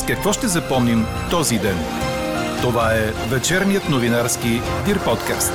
С какво ще запомним този ден? Това е вечерният новинарски Дир подкаст.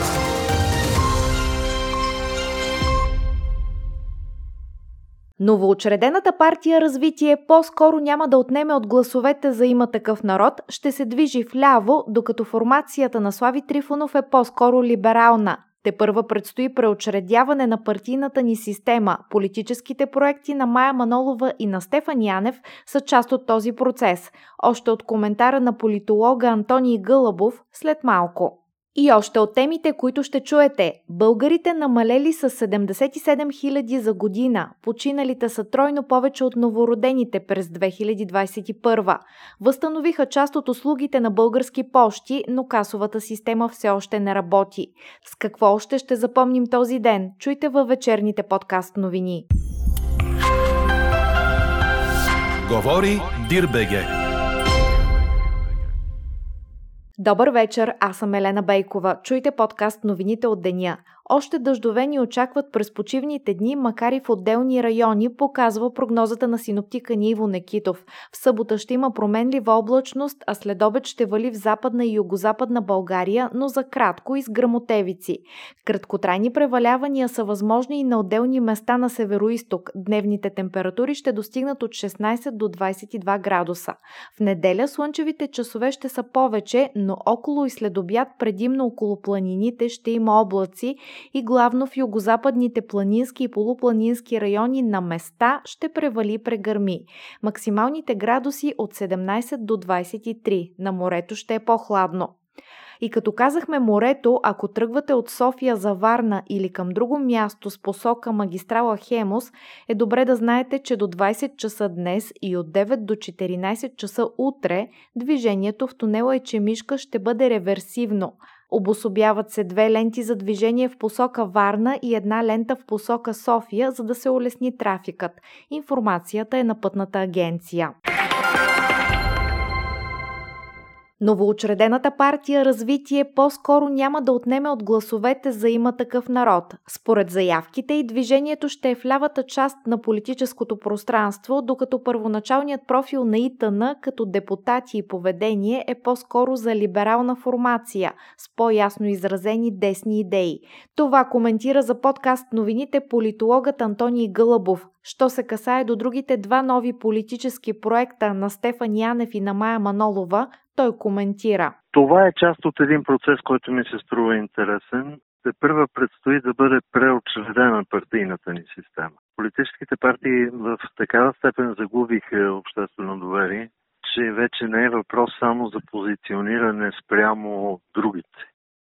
Новоочредената партия Развитие по-скоро няма да отнеме от гласовете за има такъв народ, ще се движи вляво, докато формацията на Слави Трифонов е по-скоро либерална. Те първа предстои преочредяване на партийната ни система. Политическите проекти на Майя Манолова и на Стефан Янев са част от този процес. Още от коментара на политолога Антоний Гълъбов след малко. И още от темите, които ще чуете. Българите намалели с 77 000 за година. Починалите са тройно повече от новородените през 2021. Възстановиха част от услугите на български пощи, но касовата система все още не работи. С какво още ще запомним този ден? Чуйте във вечерните подкаст новини. Говори Дирбеге. Добър вечер, аз съм Елена Бейкова. Чуйте подкаст новините от деня. Още дъждове ни очакват през почивните дни, макар и в отделни райони, показва прогнозата на синоптика Ниво Некитов. В събота ще има променлива облачност, а след обед ще вали в западна и югозападна България, но за кратко и с грамотевици. Краткотрайни превалявания са възможни и на отделни места на североисток. Дневните температури ще достигнат от 16 до 22 градуса. В неделя слънчевите часове ще са повече, но около и след обяд предимно около планините ще има облаци и главно в югозападните планински и полупланински райони на места ще превали прегърми. Максималните градуси от 17 до 23. На морето ще е по-хладно. И като казахме морето, ако тръгвате от София за Варна или към друго място с посока магистрала Хемос, е добре да знаете, че до 20 часа днес и от 9 до 14 часа утре движението в тунела Ечемишка ще бъде реверсивно – Обособяват се две ленти за движение в посока Варна и една лента в посока София, за да се улесни трафикът. Информацията е на пътната агенция. Новоочредената партия Развитие по-скоро няма да отнеме от гласовете за има такъв народ. Според заявките и движението ще е в лявата част на политическото пространство, докато първоначалният профил на ИТН като депутати и поведение е по-скоро за либерална формация, с по-ясно изразени десни идеи. Това коментира за подкаст новините политологът Антоний Гълъбов. Що се касае до другите два нови политически проекта на Стефан Янев и на Майя Манолова, той коментира. Това е част от един процес, който ми се струва интересен. Те първа предстои да бъде преочредена партийната ни система. Политическите партии в такава степен загубиха обществено доверие, че вече не е въпрос само за позициониране спрямо другите.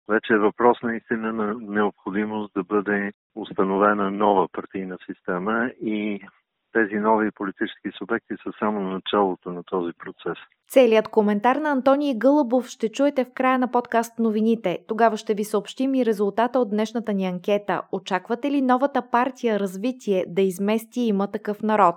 Вече е въпрос наистина на необходимост да бъде установена нова партийна система и тези нови политически субекти са само началото на този процес. Целият коментар на Антоний Гълъбов ще чуете в края на подкаст новините. Тогава ще ви съобщим и резултата от днешната ни анкета. Очаквате ли новата партия развитие да измести има такъв народ?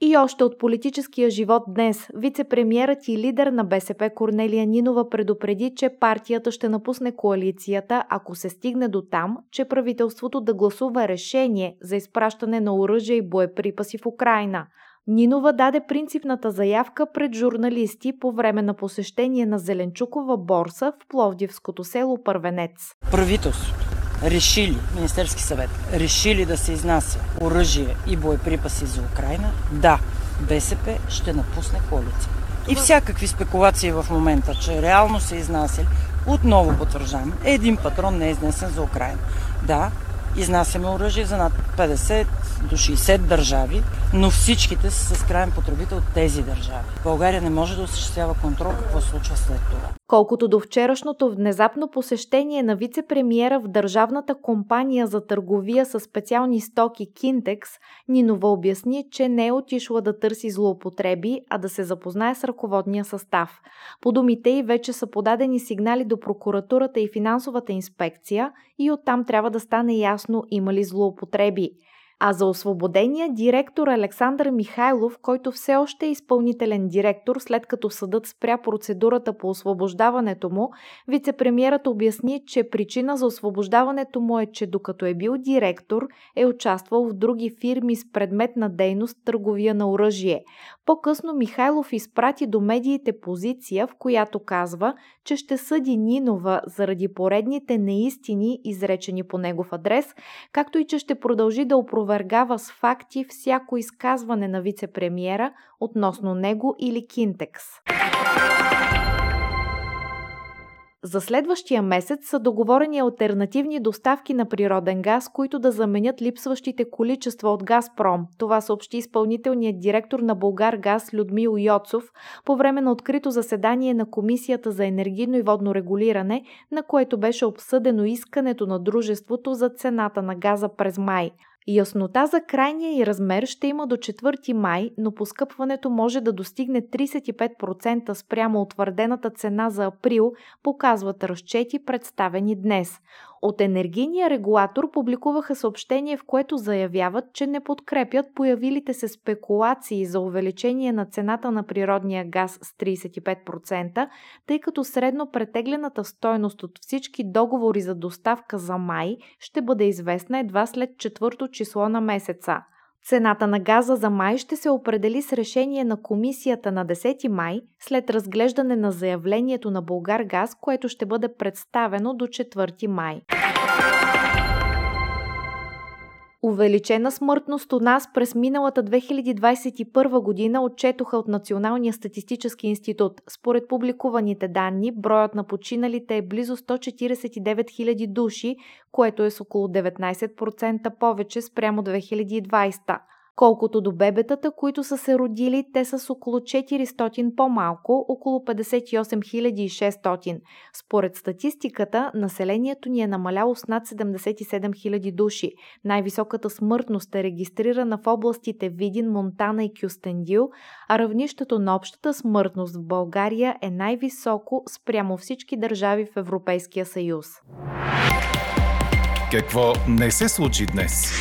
И още от политическия живот днес, вице-премьерът и лидер на БСП Корнелия Нинова предупреди, че партията ще напусне коалицията, ако се стигне до там, че правителството да гласува решение за изпращане на оръжие и боеприпаси в Украина. Нинова даде принципната заявка пред журналисти по време на посещение на Зеленчукова борса в Пловдивското село Първенец. Правителството решили, Министерски съвет, решили да се изнася оръжие и боеприпаси за Украина, да, БСП ще напусне коалиция. И всякакви спекулации в момента, че реално се изнасяли, отново потвърждавам, един патрон не е изнесен за Украина. Да, изнасяме оръжие за над 50 до 60 държави, но всичките са с крайен потребител тези държави. България не може да осъществява контрол какво случва след това. Колкото до вчерашното внезапно посещение на вице-премиера в Държавната компания за търговия с специални стоки Кинтекс, Нинова обясни, че не е отишла да търси злоупотреби, а да се запознае с ръководния състав. По думите й вече са подадени сигнали до прокуратурата и финансовата инспекция и оттам трябва да стане ясно има ли злоупотреби. А за освободения директор Александър Михайлов, който все още е изпълнителен директор, след като съдът спря процедурата по освобождаването му, вице-премьерът обясни, че причина за освобождаването му е, че докато е бил директор, е участвал в други фирми с предмет на дейност търговия на оръжие. По-късно Михайлов изпрати до медиите позиция, в която казва, че ще съди Нинова заради поредните неистини, изречени по негов адрес, както и че ще продължи да опровергава с факти всяко изказване на вице-премьера относно него или Кинтекс. За следващия месец са договорени альтернативни доставки на природен газ, които да заменят липсващите количества от Газпром. Това съобщи изпълнителният директор на Българ Газ Людмил Йоцов по време на открито заседание на Комисията за енергийно и водно регулиране, на което беше обсъдено искането на дружеството за цената на газа през май. Яснота за крайния и размер ще има до 4 май, но поскъпването може да достигне 35% спрямо утвърдената цена за април, показват разчети представени днес. От енергийния регулатор публикуваха съобщение, в което заявяват, че не подкрепят появилите се спекулации за увеличение на цената на природния газ с 35%, тъй като средно претеглената стойност от всички договори за доставка за май ще бъде известна едва след четвърто число на месеца. Цената на газа за май ще се определи с решение на комисията на 10 май след разглеждане на заявлението на Българ Газ, което ще бъде представено до 4 май. Увеличена смъртност у нас през миналата 2021 година отчетоха от Националния статистически институт. Според публикуваните данни, броят на починалите е близо 149 000 души, което е с около 19% повече спрямо 2020. Колкото до бебетата, които са се родили, те са с около 400 по-малко, около 58 600. Според статистиката, населението ни е намаляло с над 77 000 души. Най-високата смъртност е регистрирана в областите Видин, Монтана и Кюстендил, а равнището на общата смъртност в България е най-високо спрямо всички държави в Европейския съюз. Какво не се случи днес?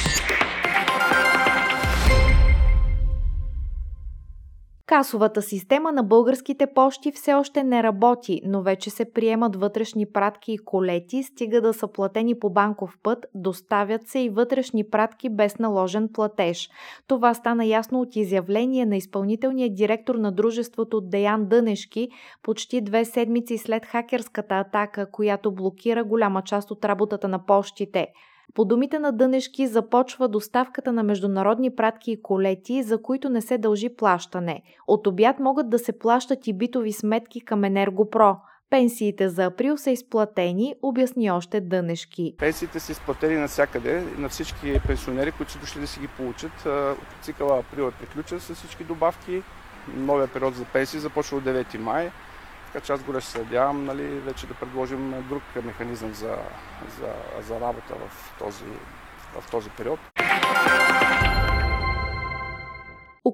Касовата система на българските пощи все още не работи, но вече се приемат вътрешни пратки и колети, стига да са платени по банков път, доставят се и вътрешни пратки без наложен платеж. Това стана ясно от изявление на изпълнителния директор на дружеството Деян Дънешки почти две седмици след хакерската атака, която блокира голяма част от работата на пощите. По думите на Дънешки започва доставката на международни пратки и колети, за които не се дължи плащане. От обяд могат да се плащат и битови сметки към Енергопро. Пенсиите за април са изплатени, обясни още Дънешки. Пенсиите са изплатени навсякъде, на всички пенсионери, които са дошли да си ги получат. Цикъла април е приключен с всички добавки. Новия период за пенсии започва от 9 май. Така че аз горещо се надявам нали, вече да предложим друг механизъм за, за, за работа в този, в този период.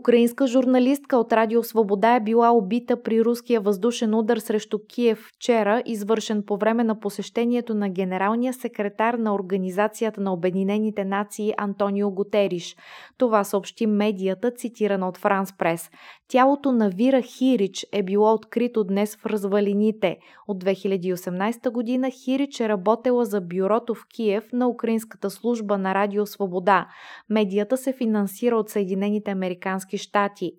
Украинска журналистка от Радио Свобода е била убита при руския въздушен удар срещу Киев вчера, извършен по време на посещението на генералния секретар на Организацията на Обединените нации Антонио Гутериш. Това съобщи медията, цитирана от Франс Прес. Тялото на Вира Хирич е било открито днес в развалините. От 2018 година Хирич е работела за бюрото в Киев на Украинската служба на Радио Свобода. Медията се финансира от Съединените Американски щати.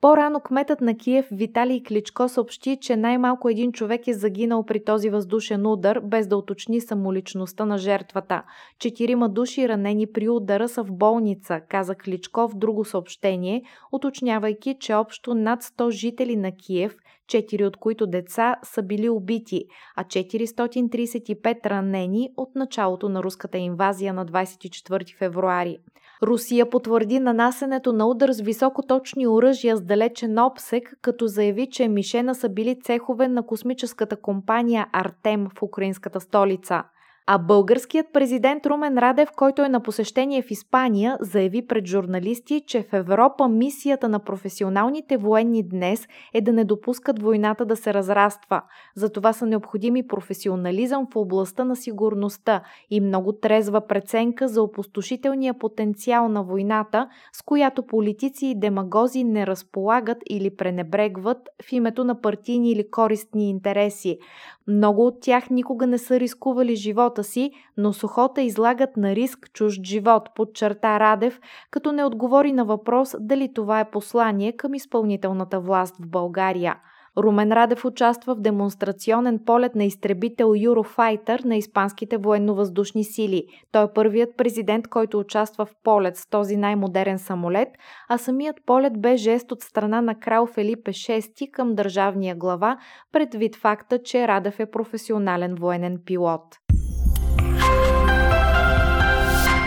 По-рано кметът на Киев Виталий Кличко съобщи, че най-малко един човек е загинал при този въздушен удар, без да уточни самоличността на жертвата. Четирима души ранени при удара са в болница, каза Кличко в друго съобщение, уточнявайки, че общо над 100 жители на Киев, 4 от които деца, са били убити, а 435 ранени от началото на руската инвазия на 24 февруари. Русия потвърди нанасенето на удар с високоточни оръжия с далечен обсек, като заяви, че мишена са били цехове на космическата компания Артем в украинската столица. А българският президент Румен Радев, който е на посещение в Испания, заяви пред журналисти, че в Европа мисията на професионалните военни днес е да не допускат войната да се разраства. Затова са необходими професионализъм в областта на сигурността и много трезва преценка за опустошителния потенциал на войната, с която политици и демагози не разполагат или пренебрегват в името на партийни или користни интереси. Много от тях никога не са рискували живота си, но с охота излагат на риск чужд живот, подчерта Радев, като не отговори на въпрос дали това е послание към изпълнителната власт в България. Румен Радев участва в демонстрационен полет на изтребител Eurofighter на испанските военновъздушни сили. Той е първият президент, който участва в полет с този най-модерен самолет, а самият полет бе жест от страна на крал Фелипе VI към държавния глава, предвид факта, че Радев е професионален военен пилот.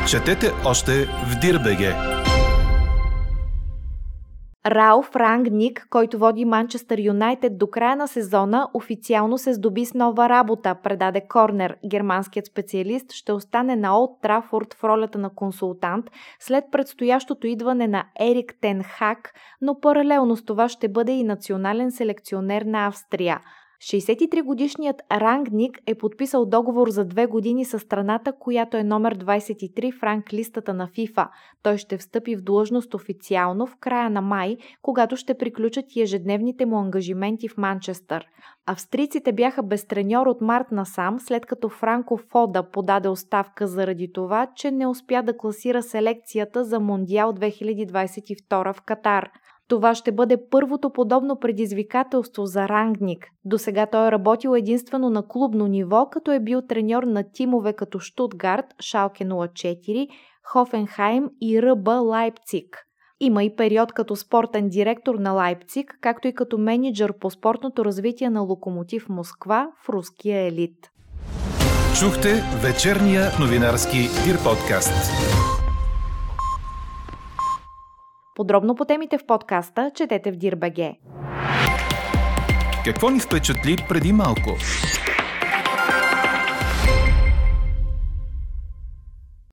Четете още в Дирбеге! Ралф Рангник, който води Манчестър Юнайтед до края на сезона, официално се здоби с нова работа, предаде Корнер. Германският специалист ще остане на Олд Трафорд в ролята на консултант след предстоящото идване на Ерик Тен Хак, но паралелно с това ще бъде и национален селекционер на Австрия. 63-годишният Рангник е подписал договор за две години с страната, която е номер 23 в ранг листата на ФИФА. Той ще встъпи в длъжност официално в края на май, когато ще приключат ежедневните му ангажименти в Манчестър. Австрийците бяха без треньор от март насам, след като Франко Фода подаде оставка заради това, че не успя да класира селекцията за Мондиал 2022 в Катар. Това ще бъде първото подобно предизвикателство за Рангник. До сега той е работил единствено на клубно ниво, като е бил треньор на тимове като Штутгарт, Шалке 04, Хофенхайм и РБ Лайпциг. Има и период като спортен директор на Лайпциг, както и като менеджер по спортното развитие на Локомотив Москва в руския елит. Чухте вечерния новинарски Дир подкаст. Подробно по темите в подкаста четете в Дирбеге. Какво ни впечатли преди малко?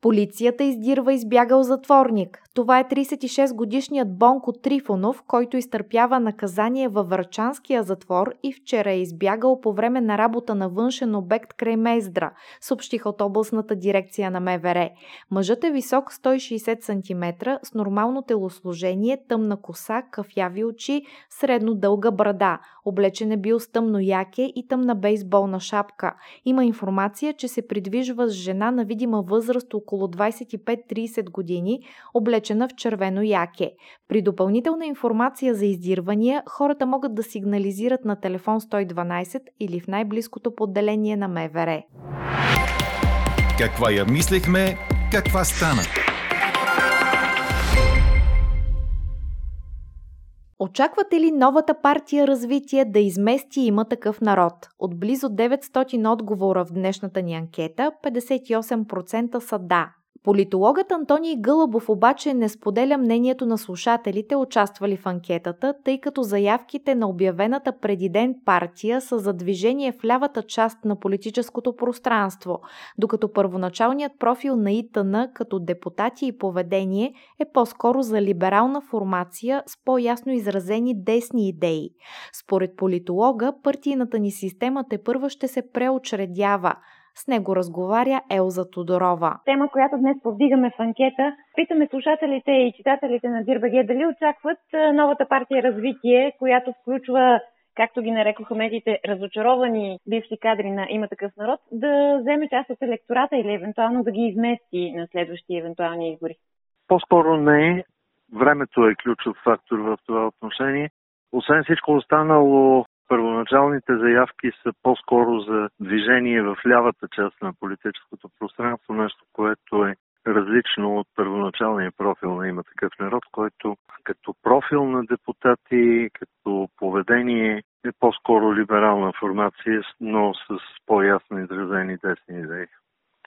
Полицията издирва избягал затворник. Това е 36-годишният Бонко Трифонов, който изтърпява наказание във Врачанския затвор и вчера е избягал по време на работа на външен обект край Мездра, съобщиха от областната дирекция на МВР. Мъжът е висок 160 см, с нормално телосложение, тъмна коса, кафяви очи, средно дълга брада. Облечен е бил с тъмно яке и тъмна бейсболна шапка. Има информация, че се придвижва с жена на видима възраст около 25-30 години, облечена облечена в червено яке. При допълнителна информация за издирвания, хората могат да сигнализират на телефон 112 или в най-близкото подделение на МВР. Каква я мислехме, каква стана? Очаквате ли новата партия развитие да измести има такъв народ? От близо 900 отговора в днешната ни анкета, 58% са да, Политологът Антоний Гълъбов обаче не споделя мнението на слушателите, участвали в анкетата, тъй като заявките на обявената преди ден партия са за движение в лявата част на политическото пространство, докато първоначалният профил на ИТН като депутати и поведение е по-скоро за либерална формация с по-ясно изразени десни идеи. Според политолога, партийната ни система те първа ще се преочредява – с него разговаря Елза Тодорова. Тема, която днес повдигаме в анкета. Питаме слушателите и читателите на Дирбаге дали очакват новата партия развитие, която включва както ги нарекоха медиите, разочаровани бивши кадри на има такъв народ, да вземе част от електората или евентуално да ги измести на следващи евентуални избори? По-скоро не. Времето е ключов фактор в това отношение. Освен всичко останало, Първоначалните заявки са по-скоро за движение в лявата част на политическото пространство, нещо, което е различно от първоначалния профил на има такъв народ, който като профил на депутати, като поведение е по-скоро либерална формация, но с по-ясно изразени десни идеи.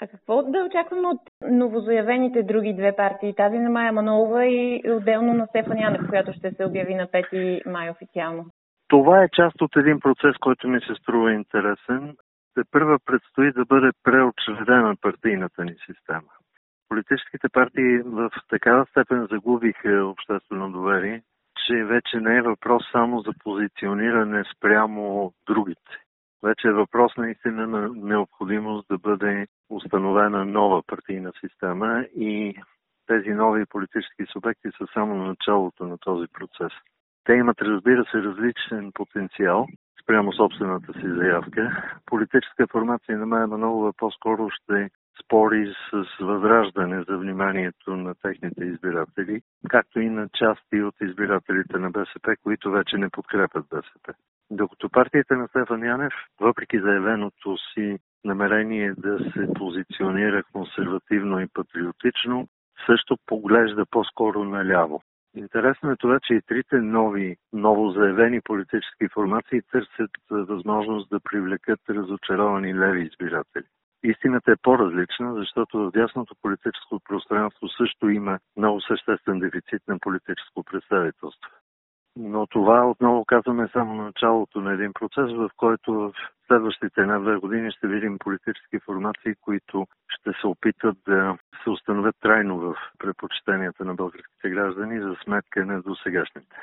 А какво да очакваме от новозаявените други две партии? Тази на Майя Манолова и отделно на Стефан Янев, която ще се обяви на 5 май официално? Това е част от един процес, който ми се струва интересен. те първа предстои да бъде преочредена партийната ни система. Политическите партии в такава степен загубиха обществено доверие, че вече не е въпрос само за позициониране спрямо другите. Вече е въпрос наистина на необходимост да бъде установена нова партийна система и тези нови политически субекти са само на началото на този процес. Те имат, разбира се, различен потенциал спрямо собствената си заявка. Политическа формация на Майя Манолова по-скоро ще спори с възраждане за вниманието на техните избиратели, както и на части от избирателите на БСП, които вече не подкрепят БСП. Докато партията на Стефан Янев, въпреки заявеното си намерение да се позиционира консервативно и патриотично, също поглежда по-скоро наляво. Интересно е това, че и трите нови, ново заявени политически формации търсят възможност да привлекат разочаровани леви избиратели. Истината е по-различна, защото в дясното политическо пространство също има много съществен дефицит на политическо представителство. Но това, отново казваме, само началото на един процес, в който в следващите една-две години ще видим политически формации, които ще се опитат да се установят трайно в предпочитанията на българските граждани за сметка на досегашните.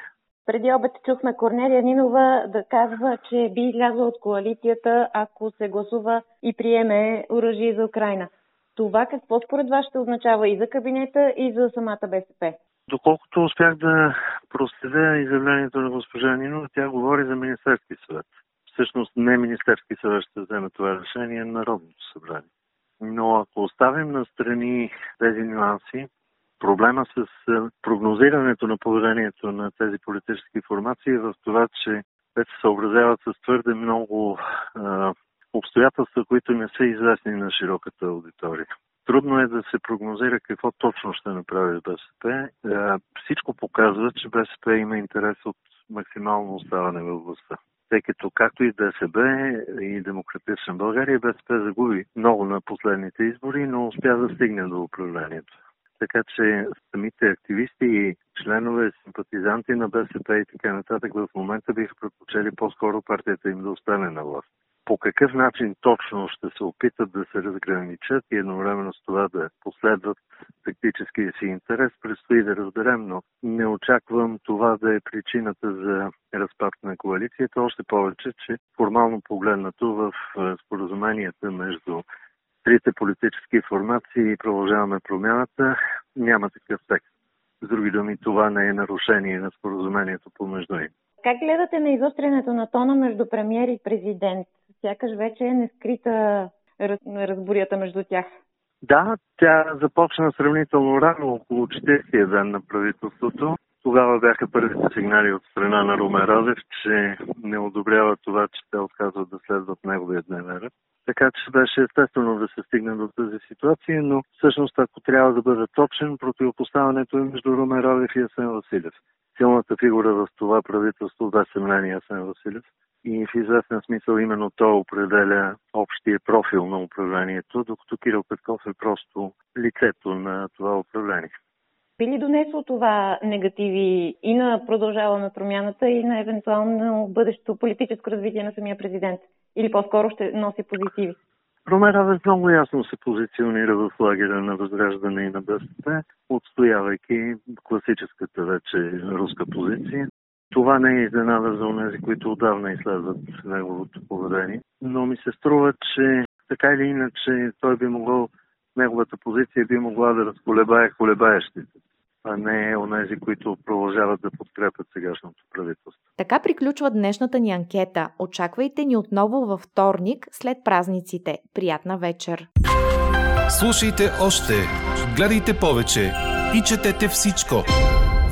Преди обед чухме Корнелия Нинова да казва, че би излязла от коалицията, ако се гласува и приеме оръжие за Украина. Това какво според вас ще означава и за кабинета, и за самата БСП? Доколкото успях да проследя изявлението на госпожа Нинова, тя говори за Министерски съвет. Всъщност не Министерски съвет ще вземе това решение, Народното събрание. Но ако оставим на страни тези нюанси, проблема с прогнозирането на поведението на тези политически формации е в това, че те се съобразяват с твърде много а, обстоятелства, които не са известни на широката аудитория. Трудно е да се прогнозира какво точно ще направи БСП. Всичко показва, че БСП има интерес от максимално оставане във властта. Тъй като както и ДСБ и Демократична България, БСП загуби много на последните избори, но успя да стигне до управлението. Така че самите активисти и членове, симпатизанти на БСП и така нататък в момента биха предпочели по-скоро партията им да остане на власт по какъв начин точно ще се опитат да се разграничат и едновременно с това да последват тактическия си интерес, предстои да разберем, но не очаквам това да е причината за разпад на коалицията, още повече, че формално погледнато в споразуменията между трите политически формации и продължаваме промяната, няма такъв текст. С други думи, това не е нарушение на споразумението помежду им. Как гледате на изострянето на тона между премьер и президент? Сякаш вече е нескрита раз, разборията между тях. Да, тя започна сравнително рано, около 40 ден на правителството. Тогава бяха първите сигнали от страна на Румен Радев, че не одобрява това, че те отказват да следват неговия дневен ред. Така че беше естествено да се стигне до тази ситуация, но всъщност ако трябва да бъде точен, противопоставянето е между Румен Радев и Асен Василев силната фигура в това правителство без съмнение Асен Василев. И в известен смисъл именно то определя общия профил на управлението, докато Кирил Петков е просто лицето на това управление. Би ли донесло това негативи и на продължава на промяната и на евентуално бъдещето политическо развитие на самия президент? Или по-скоро ще носи позитиви? Румен Радев много ясно се позиционира в лагера на Възраждане и на БСП, отстоявайки класическата вече руска позиция. Това не е изненада за тези, които отдавна изследват неговото поведение, но ми се струва, че така или иначе той би могъл, неговата позиция би могла да разколебае колебаещите а не онези, които продължават да подкрепят сегашното правителство. Така приключва днешната ни анкета. Очаквайте ни отново във вторник след празниците. Приятна вечер! Слушайте още, гледайте повече и четете всичко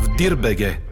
в Дирбеге.